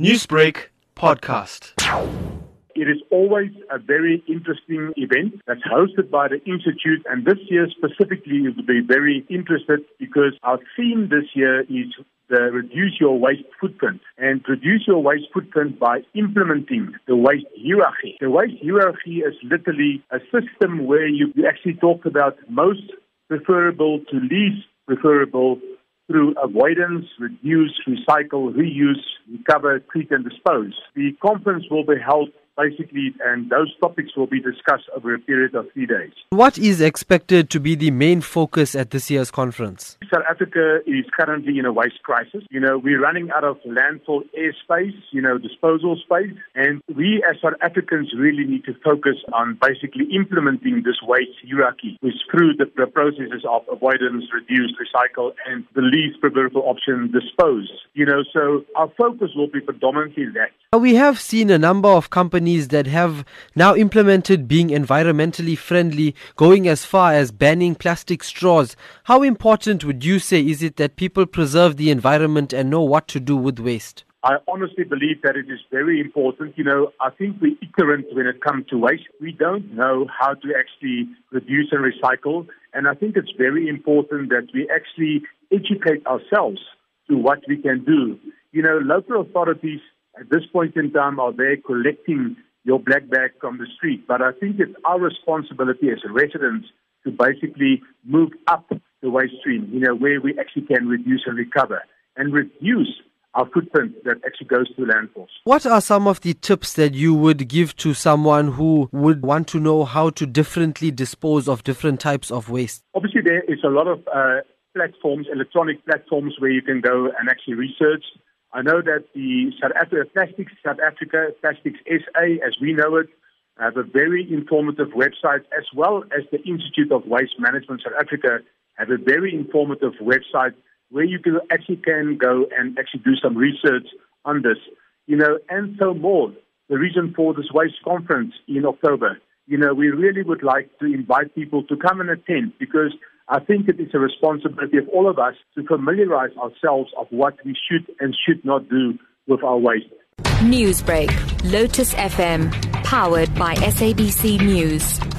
Newsbreak podcast. It is always a very interesting event that's hosted by the Institute, and this year specifically it will be very interested because our theme this year is the reduce your waste footprint and reduce your waste footprint by implementing the waste hierarchy. The waste hierarchy is literally a system where you actually talk about most preferable to least preferable through avoidance, reduce, recycle, reuse, recover, treat, and dispose. The conference will be held basically, and those topics will be discussed over a period of three days. What is expected to be the main focus at this year's conference? South Africa is currently in a waste crisis. You know, we're running out of landfill airspace, you know, disposal space, and we as South Africans really need to focus on basically implementing this waste hierarchy, which through the, the processes of avoidance, reduce, recycle, and the least preferable option, dispose. You know, so our focus will be predominantly that. We have seen a number of companies that have now implemented being environmentally friendly, going as far as banning plastic straws. How important would you say is it that people preserve the environment and know what to do with waste? I honestly believe that it is very important. You know, I think we're ignorant when it comes to waste. We don't know how to actually reduce and recycle. And I think it's very important that we actually educate ourselves to what we can do. You know, local authorities at this point in time are there collecting your black bag from the street. But I think it's our responsibility as residents to basically move up the waste stream, you know, where we actually can reduce and recover and reduce our footprint that actually goes to landfills. What are some of the tips that you would give to someone who would want to know how to differently dispose of different types of waste? Obviously, there is a lot of uh, platforms, electronic platforms, where you can go and actually research I know that the South Africa Plastics South Africa, Plastics SA, as we know it, have a very informative website, as well as the Institute of Waste Management South Africa have a very informative website where you can actually can go and actually do some research on this, you know, and so more. The reason for this waste conference in October, you know, we really would like to invite people to come and attend because I think it is a responsibility of all of us to familiarize ourselves of what we should and should not do with our waste. Newsbreak, Lotus FM, powered by SABC News.